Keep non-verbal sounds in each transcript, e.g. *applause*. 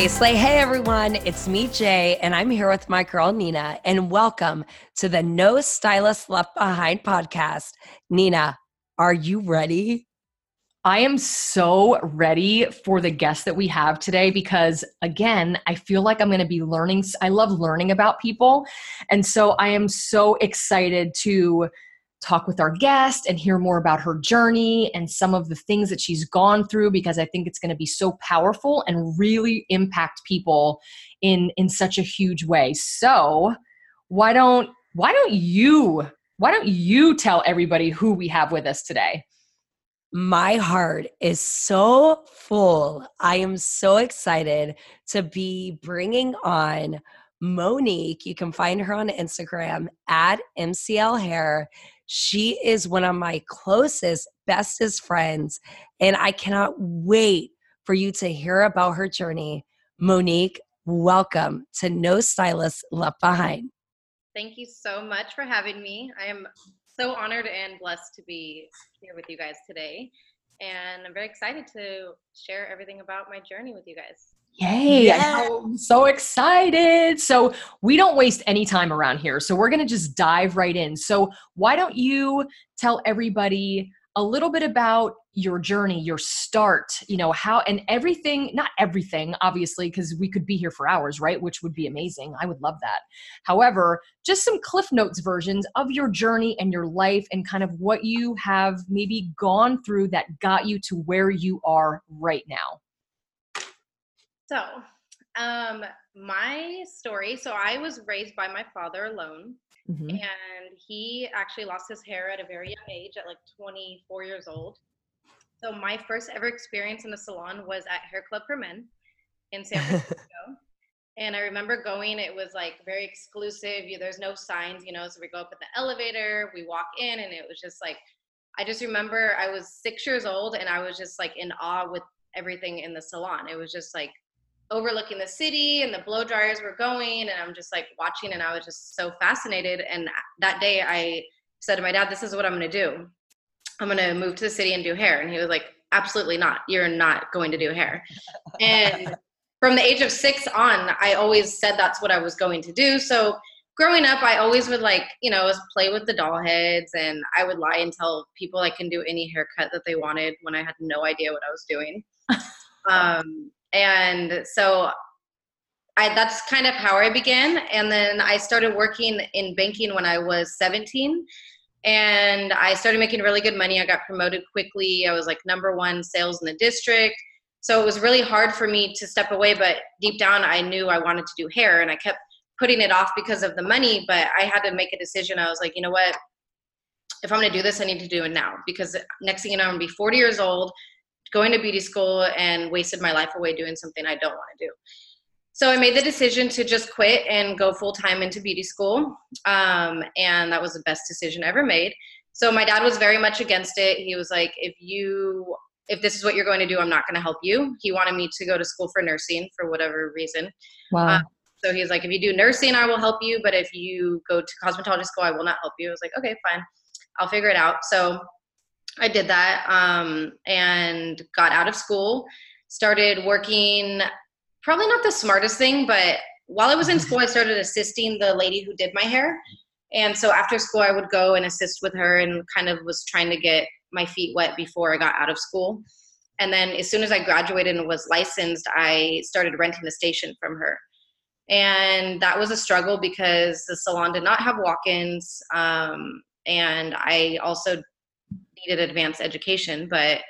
Hey, everyone. It's me, Jay, and I'm here with my girl, Nina. And welcome to the No Stylist Left Behind podcast. Nina, are you ready? I am so ready for the guest that we have today because, again, I feel like I'm going to be learning. I love learning about people. And so I am so excited to talk with our guest and hear more about her journey and some of the things that she's gone through because I think it's going to be so powerful and really impact people in in such a huge way. So, why don't why don't you why don't you tell everybody who we have with us today? My heart is so full. I am so excited to be bringing on Monique. You can find her on Instagram at MCL Hair. She is one of my closest, bestest friends, and I cannot wait for you to hear about her journey. Monique, welcome to No Stylist Left Behind. Thank you so much for having me. I am so honored and blessed to be here with you guys today. And I'm very excited to share everything about my journey with you guys. Yay! Yeah. I'm so excited. So, we don't waste any time around here. So, we're going to just dive right in. So, why don't you tell everybody a little bit about your journey, your start, you know, how and everything, not everything, obviously, because we could be here for hours, right? Which would be amazing. I would love that. However, just some Cliff Notes versions of your journey and your life and kind of what you have maybe gone through that got you to where you are right now. So, um, my story so I was raised by my father alone. Mm-hmm. And he actually lost his hair at a very young age, at like 24 years old. So my first ever experience in a salon was at Hair Club for Men in San *laughs* Francisco. and I remember going, it was like very exclusive. There's no signs, you know. So we go up in the elevator, we walk in, and it was just like, I just remember I was six years old and I was just like in awe with everything in the salon. It was just like overlooking the city and the blow dryers were going and i'm just like watching and i was just so fascinated. And that day i said to my dad this is what i'm going to do. I'm going to move to the city and do hair. And he was like absolutely not. You're not going to do hair. *laughs* And from the age of six on i always said that's what i was going to do. So growing up i always would like you know play with the doll heads and i would lie and tell people i can do any haircut that they wanted when i had no idea what i was doing. *laughs* Um, and so I, that's kind of how I began. And then I started working in banking when I was 17. And I started making really good money. I got promoted quickly. I was like number one sales in the district. So it was really hard for me to step away. But deep down, I knew I wanted to do hair. And I kept putting it off because of the money. But I had to make a decision. I was like, you know what? If I'm going to do this, I need to do it now. Because next thing you know, I'm going to be 40 years old going to beauty school and wasted my life away doing something I don't want to do. So I made the decision to just quit and go full time into beauty school. Um, and that was the best decision I ever made. So my dad was very much against it. He was like, if you if this is what you're going to do, I'm not going to help you. He wanted me to go to school for nursing for whatever reason. Wow. Um, so he's like, if you do nursing, I will help you. But if you go to cosmetology school, I will not help you. I was like, okay, fine. I'll figure it out. So I did that um, and got out of school, started working, probably not the smartest thing, but while I was in *laughs* school, I started assisting the lady who did my hair. And so after school, I would go and assist with her and kind of was trying to get my feet wet before I got out of school. And then as soon as I graduated and was licensed, I started renting the station from her. And that was a struggle because the salon did not have walk ins. Um, and I also needed advanced education, but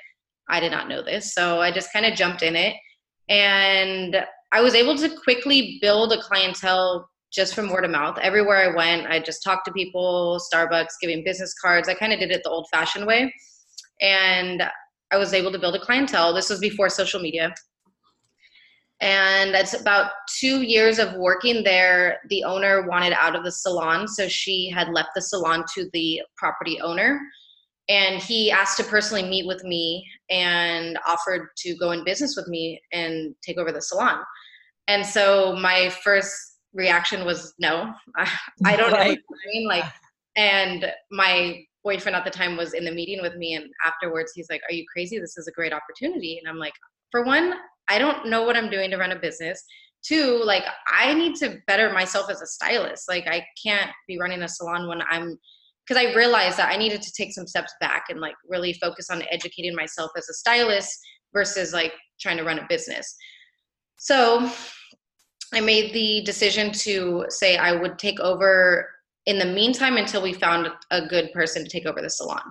I did not know this. So I just kind of jumped in it. And I was able to quickly build a clientele just from word of mouth. Everywhere I went, I just talked to people, Starbucks, giving business cards. I kind of did it the old fashioned way. And I was able to build a clientele. This was before social media. And that's about two years of working there. The owner wanted out of the salon, so she had left the salon to the property owner and he asked to personally meet with me and offered to go in business with me and take over the salon and so my first reaction was no *laughs* i, don't right. know I mean like and my boyfriend at the time was in the meeting with me and afterwards he's like are you crazy this is a great opportunity and i'm like for one I don't know what I'm doing to run a business. Two, like I need to better myself as a stylist. Like I can't be running a salon when I'm because I realized that I needed to take some steps back and like really focus on educating myself as a stylist versus like trying to run a business. So I made the decision to say I would take over in the meantime until we found a good person to take over the salon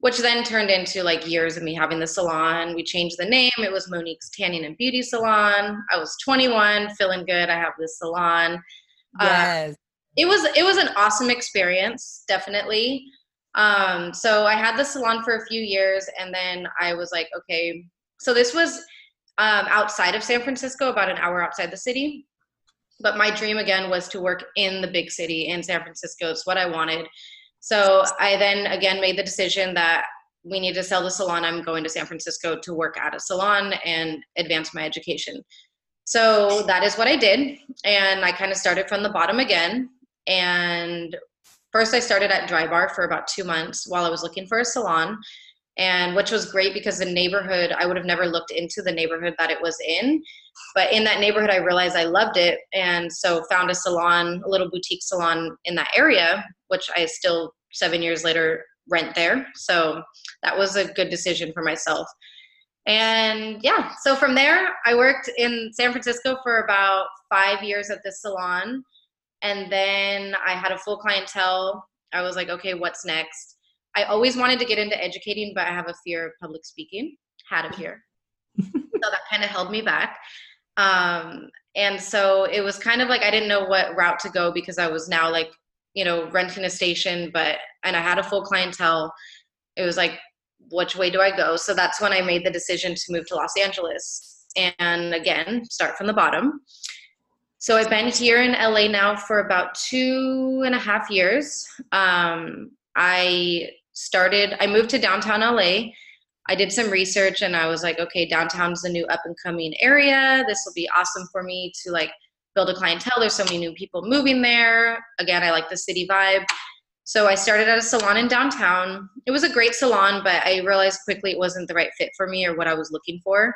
which then turned into like years of me having the salon. We changed the name. It was Monique's Tanning and Beauty Salon. I was 21, feeling good. I have this salon. Uh, yes. Uh, it was it was an awesome experience, definitely. Um, so I had the salon for a few years, and then I was like, okay. So this was um, outside of San Francisco, about an hour outside the city. But my dream again was to work in the big city in San Francisco. It's what I wanted. So I then again made the decision that we need to sell the salon. I'm going to San Francisco to work at a salon and advance my education. So that is what I did. And I kind of started from the bottom again. And first, I started at Drybar for about two months while I was looking for a salon. And which was great because the neighborhood, I would have never looked into the neighborhood that it was in. But in that neighborhood, I realized I loved it. And so found a salon, a little boutique salon in that area which I still seven years later rent there. So that was a good decision for myself. And yeah, so from there, I worked in San Francisco for about five years at this salon. And then I had a full clientele. I was like, okay, what's next? I always wanted to get into educating, but I have a fear of public speaking, had a fear. *laughs* so that kind of held me back. Um, and so it was kind of like I didn't know what route to go because I was now like you know, renting a station, but and I had a full clientele. It was like, which way do I go? So that's when I made the decision to move to Los Angeles and again start from the bottom. So I've been here in LA now for about two and a half years. Um, I started, I moved to downtown LA. I did some research and I was like, okay, downtown's the new up and coming area. This will be awesome for me to like build a clientele. There's so many new people moving there. Again, I like the city vibe. So I started at a salon in downtown. It was a great salon, but I realized quickly it wasn't the right fit for me or what I was looking for.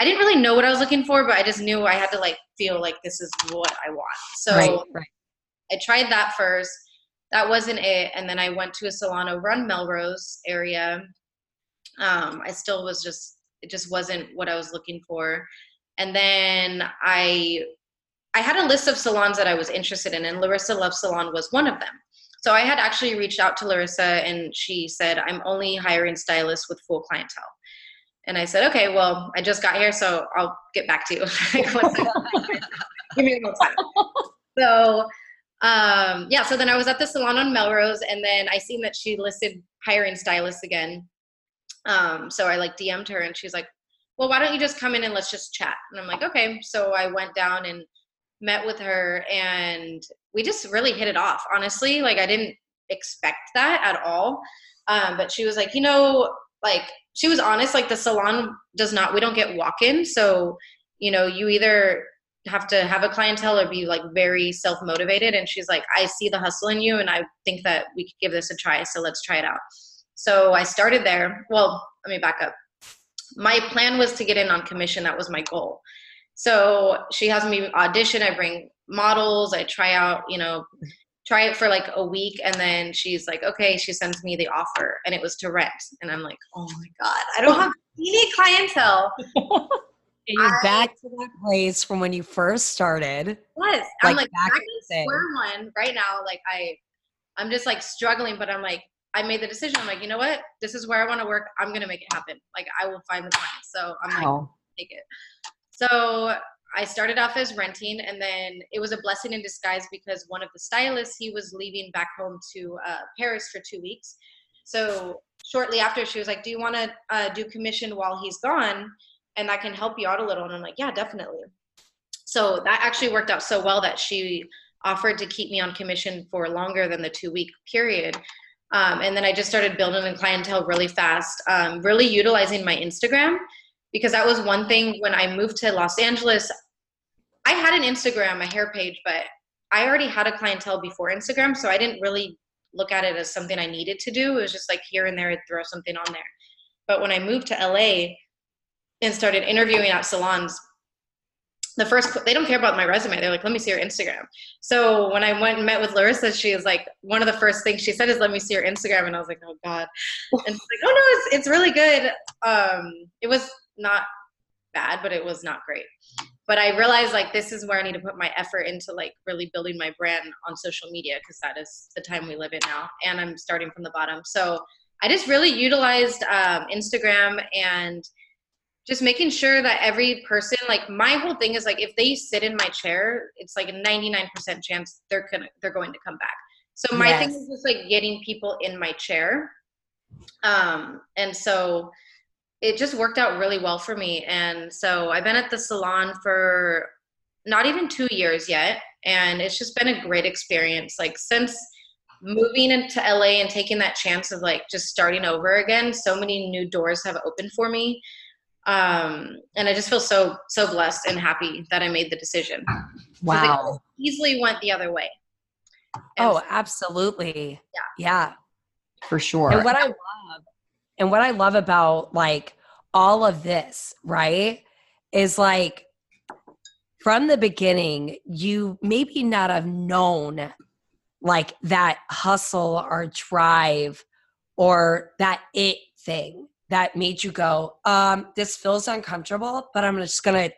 I didn't really know what I was looking for, but I just knew I had to like feel like this is what I want. So right, right. I tried that first. That wasn't it. And then I went to a salon over on Melrose area. Um, I still was just, it just wasn't what I was looking for. And then I I had a list of salons that I was interested in, and Larisa Love Salon was one of them. So I had actually reached out to Larisa, and she said, I'm only hiring stylists with full clientele. And I said, okay, well, I just got here, so I'll get back to you. *laughs* *laughs* Give me a little time. So, um, yeah, so then I was at the salon on Melrose, and then I seen that she listed hiring stylists again. Um, so I like DM'd her, and she's like, well, why don't you just come in and let's just chat? And I'm like, okay. So I went down and met with her and we just really hit it off honestly like i didn't expect that at all um, but she was like you know like she was honest like the salon does not we don't get walk-in. So you know you either have to have a clientele or be like very self-motivated. And she's like i see the hustle in you and i think that we could give this a try so let's try it out. So i started there. Well let me back up. My plan was to get in on commission. That was my goal. So she has me audition. I bring models. I try out, you know, try it for like a week. And then she's like, okay, she sends me the offer. And it was to rent. And I'm like, oh my God, I don't have any clientele. *laughs* You're I, back to that place from when you first started. Yes. I'm like back, back in square one right now. Like I, I'm just like struggling, but I'm like, I made the decision. I'm like, you know what? This is where I want to work. I'm going to make it happen. Like I will find the clients. So I'm wow. like, take it. So I started off as renting, and then it was a blessing in disguise because one of the stylists he was leaving back home to uh, Paris for two weeks. So shortly after, she was like, "Do you want to uh, do commission while he's gone, and I can help you out a little?" And I'm like, "Yeah, definitely." So that actually worked out so well that she offered to keep me on commission for longer than the two week period. Um, and then I just started building a clientele really fast, um, really utilizing my Instagram because that was one thing when I moved to Los Angeles. I had an Instagram, a hair page, but I already had a clientele before Instagram, so I didn't really look at it as something I needed to do. It was just like here and there, I'd throw something on there. But when I moved to LA, and started interviewing at salons the first they don't care about my resume they're like let me see your instagram so when i went and met with larisa she was like one of the first things she said is let me see your instagram and i was like oh god and she's like oh no it's, it's really good um it was not bad but it was not great. But i realized like this is where i need to put my effort into like really building my brand on social media because that is the time we live in now and i'm starting from the bottom. So i just really utilized um, instagram and just making sure that every person like my whole thing is like if they sit in my chair it's like a 99% chance they're gonna they're going to come back. So my yes. thing is just like getting people in my chair. Um and so it just worked out really well for me and so i've been at the salon for not even two years yet and it's just been a great experience like since moving into la and taking that chance of like just starting over again so many new doors have opened for me um, and I just feel so so blessed and happy that I made the decision. Wow, easily went the other way. And oh, absolutely. Yeah, yeah, for sure. And what I love, and what I love about like all of this, right, is like from the beginning, you maybe not have known like that hustle or drive or that it thing that made you go, um, this feels uncomfortable, but I'm just gonna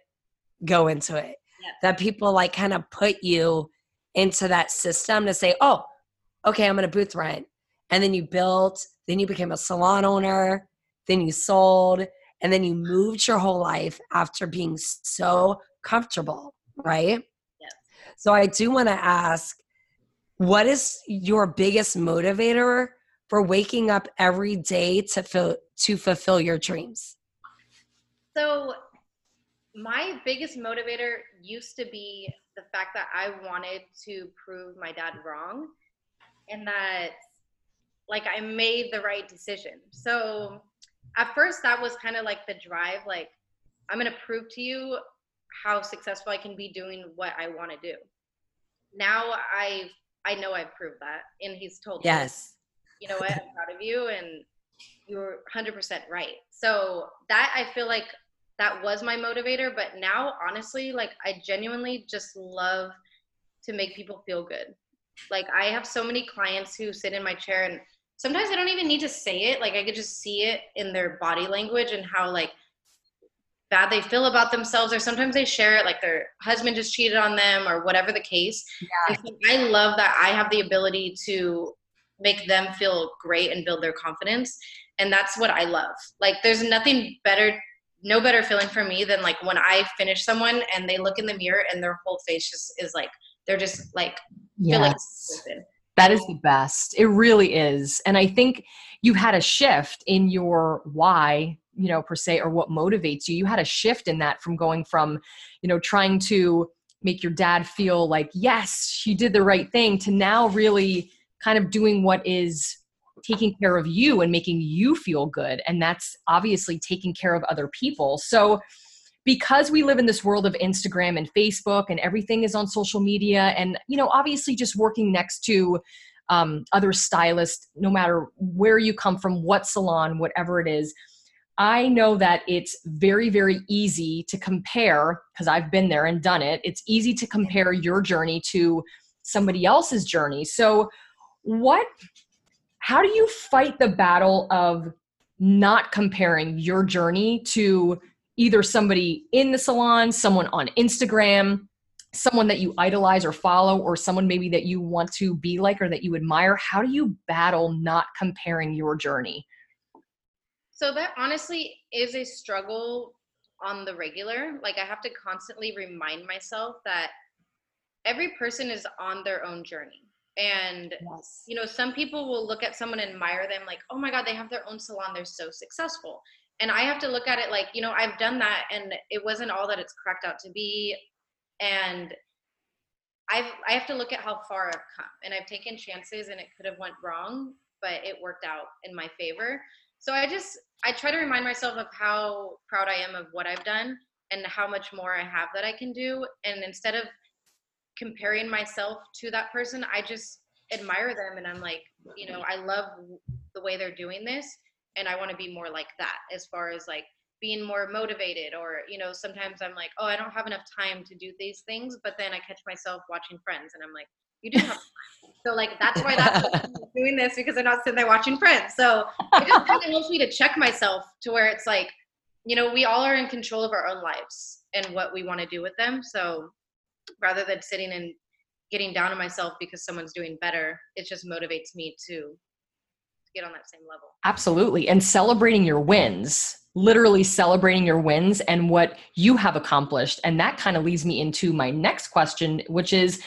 go into it. Yeah. That people like kind of put you into that system to say, oh, okay, I'm gonna booth rent. And then you built, then you became a salon owner, then you sold, and then you moved your whole life after being so comfortable, right? Yeah. So I do want to ask, what is your biggest motivator for waking up every day to feel to fulfill your dreams? So, my biggest motivator used to be the fact that I wanted to prove my dad wrong and that like I made the right decision. So, at first that was kind of like the drive like I'm going to prove to you how successful I can be doing what I want to do. Now I I know I've proved that and he's told yes. Me, you know what? I'm proud of you and you're 100% right. So that I feel like that was my motivator. But now, honestly, like I genuinely just love to make people feel good. Like I have so many clients who sit in my chair and sometimes I don't even need to say it. Like I could just see it in their body language and how like bad they feel about themselves or sometimes they share it like their husband just cheated on them or whatever the case yeah. i love that i have the ability to make them feel great and build their confidence and that's what i love like there's nothing better no better feeling for me than like when i finish someone and they look in the mirror and their whole face just is like they're just like yes. Like that is the best it really is and i think you had a shift in your why you know per se or what motivates you you had a shift in that from going from you know trying to make your dad feel like yes she did the right thing to now really kind of doing what is taking care of you and making you feel good. And that's obviously taking care of other people. So, because we live in this world of Instagram and Facebook and everything is on social media, and, you know, obviously just working next to um, other stylists, no matter where you come from, what salon, whatever it is, I know that it's very, very easy to compare because I've been there and done it. It's easy to compare your journey to somebody else's journey. So, what how do you fight the battle of not comparing your journey to either somebody in the salon, someone on Instagram, someone that you idolize or follow, or someone maybe that you want to be like or that you admire? How do you battle not comparing your journey? So, that honestly is a struggle on the regular. Like, I have to constantly remind myself that every person is on their own journey and yes. you know some people will look at someone and admire them like oh my god they have their own salon they're so successful and i have to look at it like you know i've done that and it wasn't all that it's cracked out to be. And i've i have to look at how far i've come and i've taken chances and it could have went wrong but it worked out in my favor. So i just i try to remind myself of how proud i am of what i've done and how much more i have that i can do. And instead of comparing myself to that person. I just admire them and I'm like, you know, I love the way they're doing this and I want to be more like that as far as like being more motivated or you know sometimes i'm like oh i don't have enough time to do these things but then i catch myself watching friends and i'm like you do have time. So like that's why that's *laughs* doing this because i'm not sitting there watching friends. So it just kind of helps me to check myself to where it's like you know we all are in control of our own lives and what we want to do with them. So rather than sitting and getting down on myself because someone's doing better it just motivates me to get on that same level. Absolutely. And celebrating your wins, literally celebrating your wins and what you have accomplished. And that kind of leads me into my next question, which is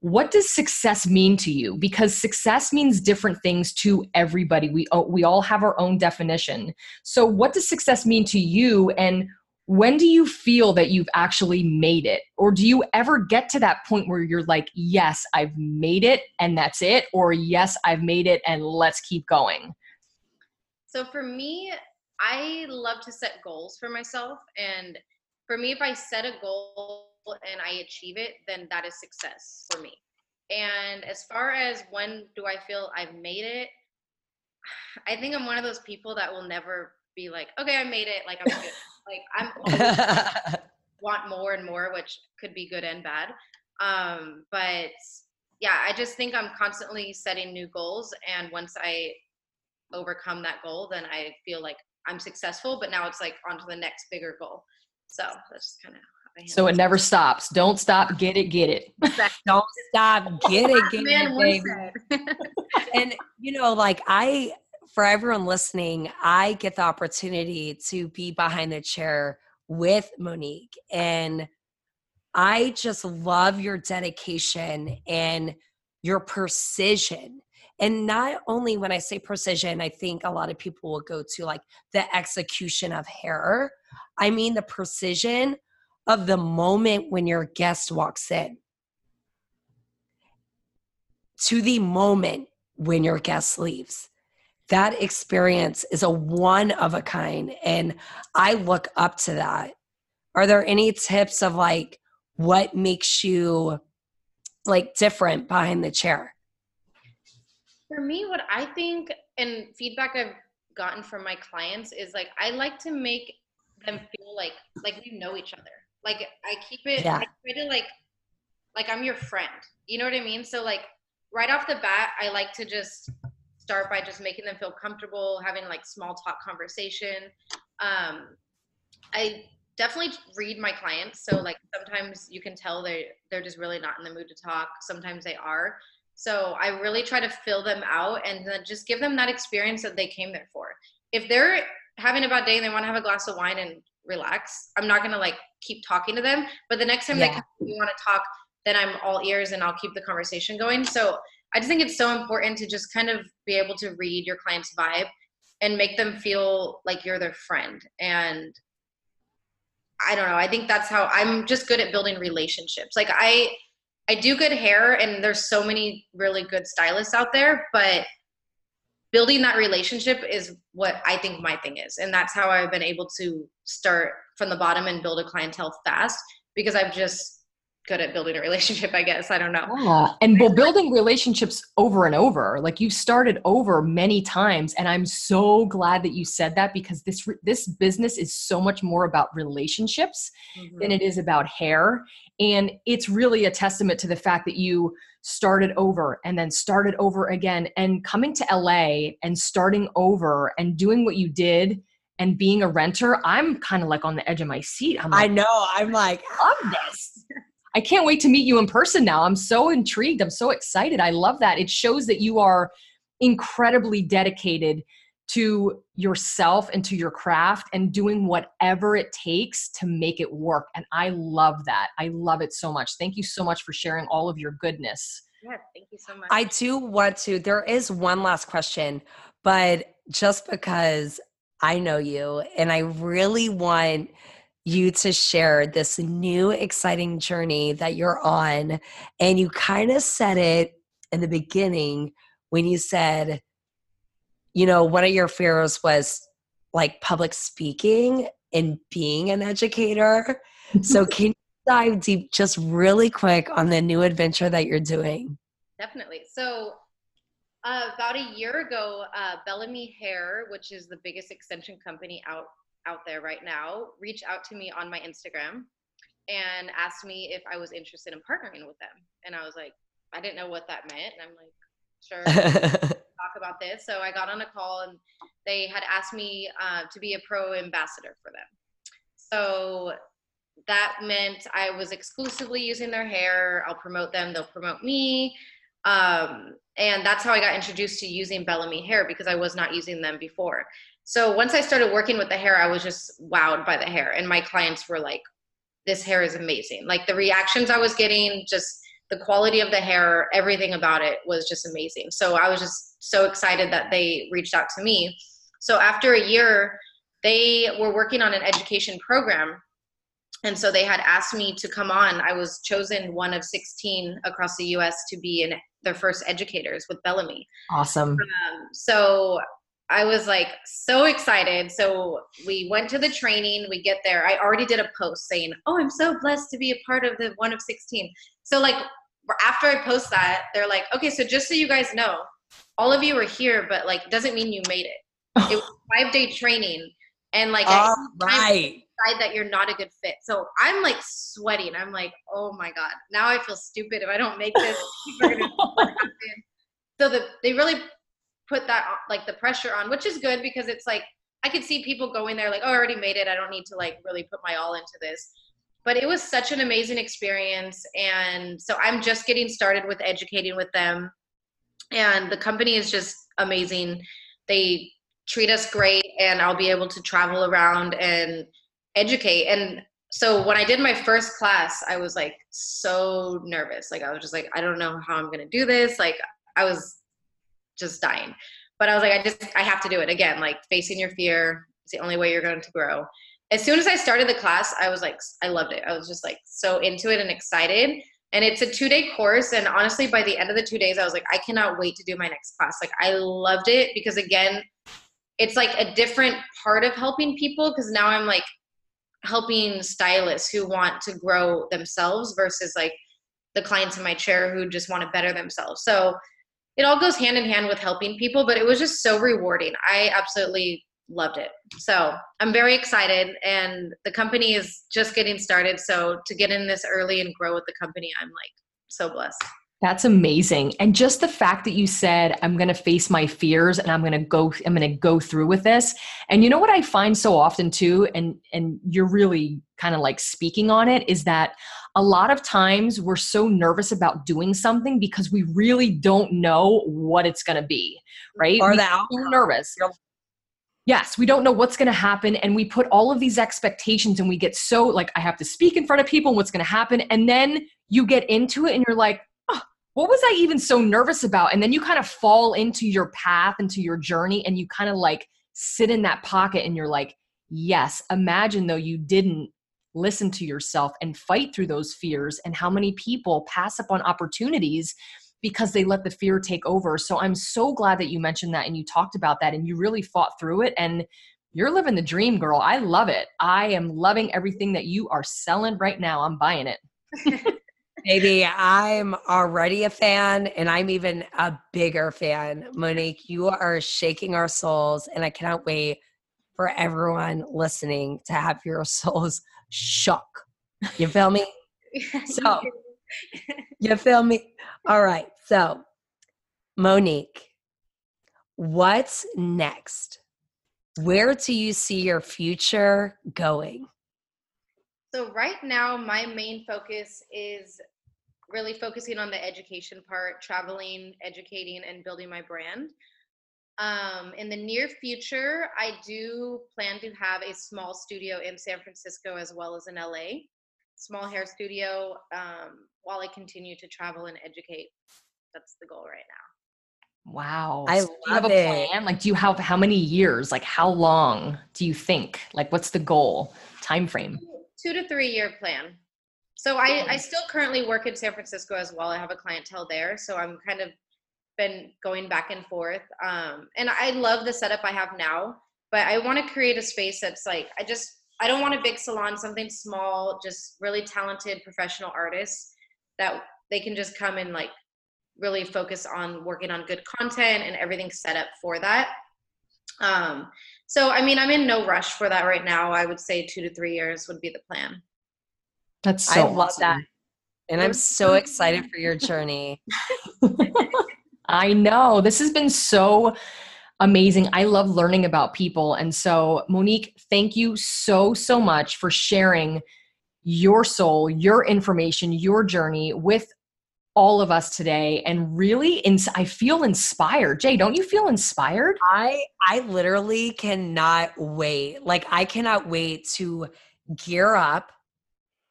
what does success mean to you? Because success means different things to everybody. We, we all have our own definition. So, what does success mean to you? And when do you feel that you've actually made it? Or do you ever get to that point where you're like, yes, I've made it and that's it? Or yes, I've made it and let's keep going? So for me, I love to set goals for myself. And for me, if I set a goal and I achieve it, then that is success for me. And as far as when do I feel I've made it, *sighs* I think I'm one of those people that will never be like, okay, I made it. Like I'm *laughs* good. Like I'm *laughs* want more and more, which could be good and bad. Um, but yeah, I just think I'm constantly setting new goals, and once I overcome that goal, then I feel like I'm successful. But now it's like on to the next bigger goal. So that's kind of so it never stops. Don't stop. Get it. Get it. *laughs* Don't stop. Get it. *laughs* Get it, and you know, like I for everyone listening, I get the opportunity to be behind the chair with Monique. And I just love your dedication and your precision. And not only when I say precision, I think a lot of people will go to like the execution of hair. I mean the precision of the moment when your guest walks in to the moment when your guest leaves that experience is a one of a kind and i look up to that. Are there any tips of like what makes you like different behind the chair? For me what i think and feedback i've gotten from my clients is like i like to make them feel like like we know each other. Like i keep it yeah. i try to like like i'm your friend. You know what i mean? So like right off the bat i like to just start by just making them feel comfortable, having like small talk conversation. Um, I definitely read my clients. So like sometimes you can tell they they're just really not in the mood to talk. Sometimes they are. So I really try to fill them out and then just give them that experience that they came there for. If they're having a bad day and they want to have a glass of wine and relax, I'm not gonna like keep talking to them. But the next time yeah. they come, you want to talk, then I'm all ears and I'll keep the conversation going. So I just think it's so important to just kind of be able to read your client's vibe and make them feel like you're their friend. And I don't know. I think that's how I'm just good at building relationships. Like I I do good hair and there's so many really good stylists out there, but building that relationship is what I think my thing is. And that's how I've been able to start from the bottom and build a clientele fast because I've just good at building a relationship, *laughs* I guess. I don't know. Yeah. And well, building relationships over and over. Like you've started over many times. And I'm so glad that you said that because this this business is so much more about relationships mm-hmm. than it is about hair. And it's really a testament to the fact that you started over and then started over again and coming to LA and starting over and doing what you did and being a renter, I'm kind of like on the edge of my seat. I'm like, I know. I'm like, I love this. I can't wait to meet you in person now. I'm so intrigued. I'm so excited. I love that. It shows that you are incredibly dedicated to yourself and to your craft and doing whatever it takes to make it work. And I love that. I love it so much. Thank you so much for sharing all of your goodness. Yeah, thank you so much. I do want to, there is one last question, but just because I know you and I really want you to share this new exciting journey that you're on. And you kind of said it in the beginning when you said, you know, one of your fears was like public speaking and being an educator. so, *laughs* can you dive deep just really quick on the new adventure that you're doing? Definitely. So, uh, about a year ago, uh, Bellami Hair, which is the biggest extension company out out there right now reached out to me on my Instagram and asked me if I was interested in partnering with them. And I was like, I didn't know what that meant. And I'm like, sure, *laughs* talk about this. So I got on a call and they had asked me uh, to be a pro ambassador for them. So that meant I was exclusively using their hair. I'll promote them, they'll promote me. Um, and that's how I got introduced to using Bellami hair because I was not using them before. So once I started working with the hair, I was just wowed by the hair. And my clients were like, this hair is amazing. Like the reactions I was getting, just the quality of the hair, everything about it was just amazing. So I was just so excited that they reached out to me. So after a year, they were working on an education program. And so they had asked me to come on. I was chosen one of 16 across the US to be in their first educators with Bellami. Awesome. Um, so I was like so excited. So we went to the training. We get there. I already did a post saying, "Oh, I'm so blessed to be a part of the one of 16." So like after I post that, they're like, "Okay, so just so you guys know, all of you are here, but like doesn't mean you made it. *laughs* It was five day training, and like all right." Decide that you're not a good fit. So I'm like sweating. I'm like, oh my god, now I feel stupid if I don't make this. *laughs* so the, they really put that like the pressure on, which is good because it's like I could see people going there like, oh, I already made it. I don't need to like really put my all into this. But it was such an amazing experience. And so I'm just getting started with educating with them. And the company is just amazing. They treat us great, and I'll be able to travel around and educate. And so when I did my first class, I was like so nervous. Like I was just like, I don't know how I'm gonna do this. Like I was just dying. But I was like, I just, I have to do it again. Like facing your fear is the only way you're going to grow. As soon as I started the class, I was like, I loved it. I was just like so into it and excited. And it's a two day course. And honestly, by the end of the two days, I was like, I cannot wait to do my next class. Like, I loved it because, again, it's like a different part of helping people because now I'm like helping stylists who want to grow themselves versus like the clients in my chair who just want to better themselves. So it all goes hand in hand with helping people, but it was just so rewarding. I absolutely loved it. So I'm very excited, and the company is just getting started. So to get in this early and grow with the company, I'm like so blessed. That's amazing. And just the fact that you said, I'm going to face my fears and I'm going to go, I'm going to go through with this. And you know what I find so often too, and, and you're really kind of like speaking on it is that a lot of times we're so nervous about doing something because we really don't know what it's going to be, right? Or the outcome. nervous. Yes, we don't know what's going to happen. And we put all of these expectations and we get so like, I have to speak in front of people, what's going to happen. And then you get into it and you're like, what was I even so nervous about? And then you kind of fall into your path, into your journey, and you kind of like sit in that pocket and you're like, yes, imagine though you didn't listen to yourself and fight through those fears, and how many people pass up on opportunities because they let the fear take over. So I'm so glad that you mentioned that and you talked about that and you really fought through it. And you're living the dream, girl. I love it. I am loving everything that you are selling right now. I'm buying it. *laughs* Baby, I'm already a fan and I'm even a bigger fan. Monique, you are shaking our souls, and I cannot wait for everyone listening to have your *laughs* souls shook. You feel me? *laughs* So, you feel me? All right. So, Monique, what's next? Where do you see your future going? So right now, my main focus is really focusing on the education part, traveling, educating, and building my brand. Um, in the near future, I do plan to have a small studio in San Francisco as well as in LA, small hair studio, um, while I continue to travel and educate. That's the goal right now. Wow. I so love do you have a plan? Like, do you have how many years? Like, how long do you think? Like, what's the goal time frame? Two to three year plan. So I, I still currently work in San Francisco as well. I have a clientele there, so I'm kind of been going back and forth. Um, and I love the setup I have now, but I want to create a space that's like I just I don't want a big salon, something small, just really talented professional artists that they can just come and like really focus on working on good content and everything set up for that. Um, So, I mean, I'm in no rush for that right now. I would say two to three years would be the plan. That's so I love awesome. that. And I'm so excited for your journey. *laughs* I know. This has been so amazing. I love learning about people. And so, Monique, thank you so, so much for sharing your soul, your information, your journey with all of us today and really ins- I feel inspired. Jay, don't you feel inspired? I I literally cannot wait. Like I cannot wait to gear up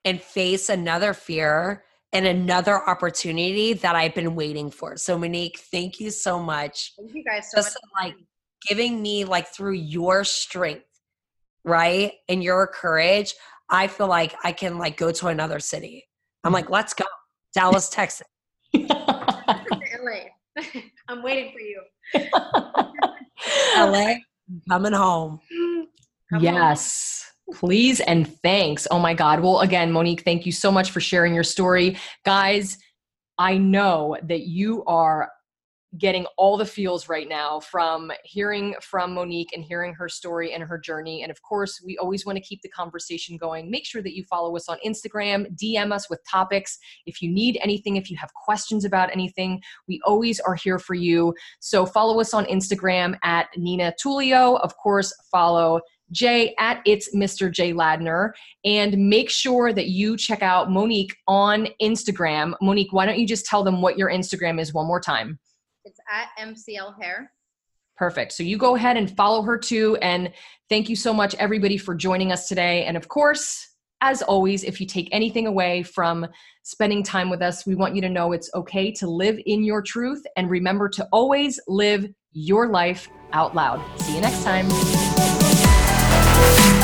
and face another fear and another opportunity that I've been waiting for. So Monique, thank you so much. Thank you guys so Just much. like giving me like through your strength, right? And your courage, I feel like I can like go to another city. I'm like, let's go. Dallas, Texas. *laughs* LA. *laughs* I'm waiting for you. *laughs* LA, coming home. Mm, come on. yes. Please and thanks. Oh my God. Well, again, Monique, thank you so much for sharing your story. Guys, I know that you are getting all the feels right now from hearing from Monique and hearing her story and her journey. And of course, we always want to keep the conversation going. Make sure that you follow us on Instagram, DM us with topics. If you need anything, if you have questions about anything, we always are here for you. So follow us on Instagram at Nina Tulio. Of course, follow Jay at it's Mr. Jay Ladner. And make sure that you check out Monique on Instagram. Monique, why don't you just tell them what your Instagram is one more time? It's at MCL Hair. Perfect. So you go ahead and follow her too. And thank you so much, everybody, for joining us today. And of course, as always, if you take anything away from spending time with us, we want you to know it's okay to live in your truth. And remember to always live your life out loud. See you next time. Thank you.